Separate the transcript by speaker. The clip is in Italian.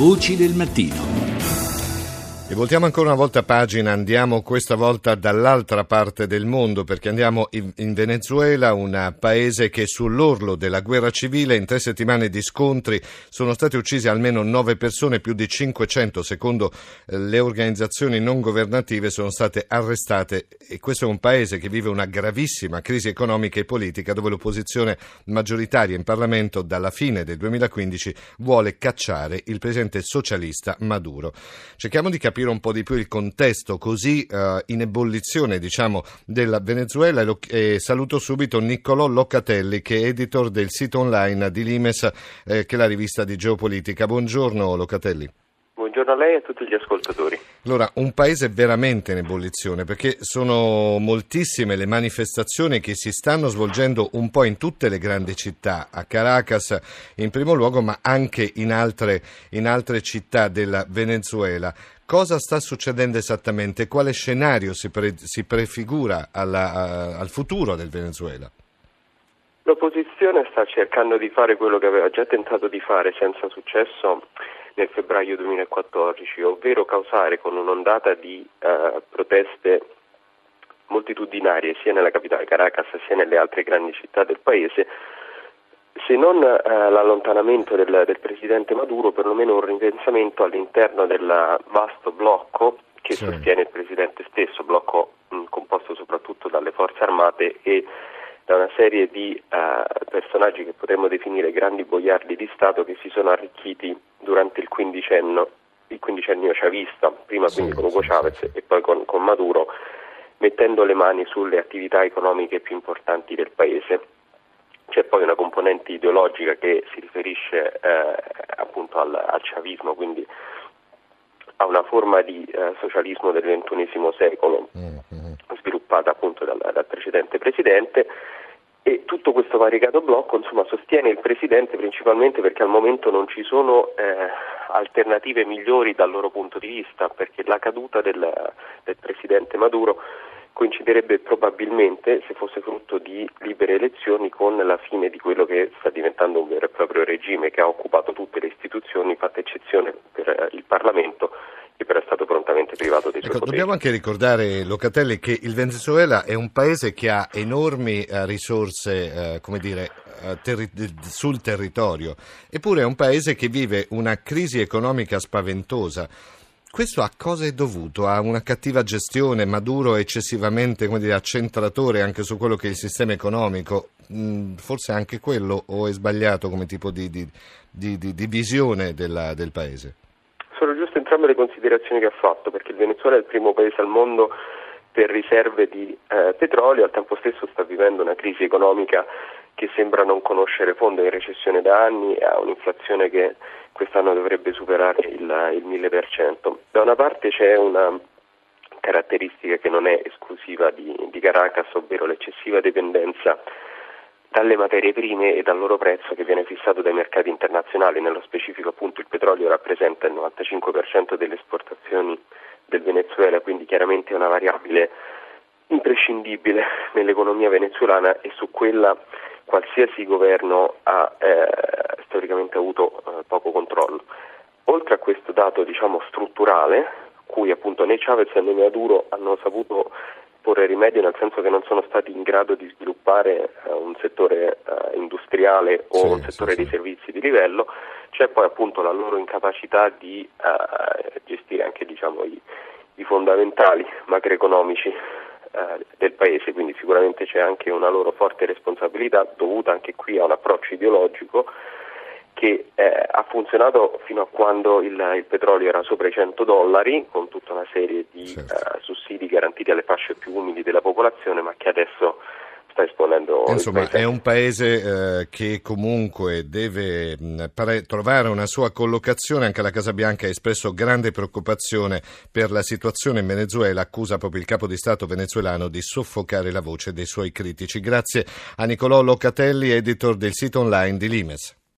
Speaker 1: Voci del mattino.
Speaker 2: E voltiamo ancora una volta pagina, andiamo questa volta dall'altra parte del mondo perché andiamo in Venezuela, un paese che sull'orlo della guerra civile, in tre settimane di scontri sono state uccise almeno nove persone, più di 500 secondo eh, le organizzazioni non governative sono state arrestate e questo è un paese che vive una gravissima crisi economica e politica dove l'opposizione maggioritaria in Parlamento dalla fine del 2015 vuole cacciare il presidente socialista Maduro. Cerchiamo di capire capire un po' di più il contesto così uh, in ebollizione diciamo, della Venezuela e, lo, e, saluto subito Niccolò Locatelli che è editor del sito online di Limes eh, che è la rivista di geopolitica. Buongiorno Locatelli.
Speaker 3: Buongiorno a lei e a tutti gli ascoltatori.
Speaker 2: Allora, un paese veramente in ebollizione perché sono moltissime le manifestazioni che si stanno svolgendo un po' in tutte le grandi città, a Caracas in primo luogo, ma anche in altre, in altre città della Venezuela. Cosa sta succedendo esattamente? Quale scenario si, pre, si prefigura alla, a, al futuro del Venezuela?
Speaker 3: L'opposizione sta cercando di fare quello che aveva già tentato di fare senza successo nel febbraio 2014, ovvero causare con un'ondata di uh, proteste moltitudinarie sia nella capitale Caracas sia nelle altre grandi città del paese se non eh, l'allontanamento del, del, Presidente Maduro, perlomeno un ripensamento all'interno del vasto blocco che sì. sostiene il Presidente stesso, blocco mh, composto soprattutto dalle forze armate e da una serie di eh, personaggi che potremmo definire grandi boiardi di Stato che si sono arricchiti durante il quindicennio, il quindicennio chavista, prima sì, quindi con Hugo sì, Chavez e poi con, con Maduro, mettendo le mani sulle attività economiche più importanti del Paese. Componente ideologica che si riferisce eh, appunto al, al chavismo, quindi a una forma di eh, socialismo del XXI secolo mm-hmm. sviluppata appunto dal, dal, precedente presidente e tutto questo variegato blocco insomma, sostiene il presidente principalmente perché al momento non ci sono eh, alternative migliori dal loro punto di vista perché la caduta del, del presidente Maduro coinciderebbe probabilmente, se fosse frutto di libere elezioni, con la fine di quello che sta diventando un vero e proprio regime che ha occupato tutte le istituzioni, fatta eccezione per eh, il Parlamento che però è stato prontamente privato dei suoi
Speaker 2: ecco, Dobbiamo anche ricordare, Locatelli, che il Venezuela è un paese che ha enormi uh, risorse, uh, come dire, uh, terri- sul territorio, eppure è un paese che vive una crisi economica spaventosa. Questo a cosa è dovuto? A una cattiva gestione? Maduro eccessivamente dire, accentratore anche su quello che è il sistema economico? Mm, forse anche quello o è sbagliato come tipo di, di, di, di visione della, del paese?
Speaker 3: Sono giuste entrambe le considerazioni che ha fatto perché il Venezuela è il primo paese al mondo per riserve di eh, petrolio, al tempo stesso sta vivendo una crisi economica che sembra non conoscere fondo, è in recessione da anni ha un'inflazione che quest'anno dovrebbe superare il, il 1000%. Da una parte c'è una caratteristica che non è esclusiva di, di Caracas, ovvero l'eccessiva dipendenza dalle materie prime e dal loro prezzo che viene fissato dai mercati internazionali, nello specifico appunto il petrolio rappresenta il 95% delle esportazioni del Venezuela, quindi chiaramente è una variabile imprescindibile nell'economia venezuelana e su quella qualsiasi governo ha eh, storicamente avuto eh, poco controllo. Oltre a questo dato diciamo, strutturale, cui appunto né Chavez né Maduro hanno saputo porre rimedio nel senso che non sono stati in grado di sviluppare uh, un settore uh, industriale o sì, un settore sì, di sì. servizi di livello, c'è poi appunto la loro incapacità di uh, gestire anche diciamo, i, i, fondamentali macroeconomici del paese, quindi sicuramente c'è anche una loro forte responsabilità dovuta anche qui a un approccio ideologico che eh, ha funzionato fino a quando il, il, petrolio era sopra i 100 dollari, con tutta una serie di certo. uh, sussidi garantiti alle fasce più umili della popolazione, ma che adesso sta esponendo.
Speaker 2: Insomma, è un paese eh, che comunque deve mh, pare, trovare una sua collocazione. Anche la Casa Bianca ha espresso grande preoccupazione per la situazione in Venezuela, accusa proprio il capo di Stato venezuelano di soffocare la voce dei suoi critici. Grazie a Nicolò Locatelli, editor del sito online di Limes.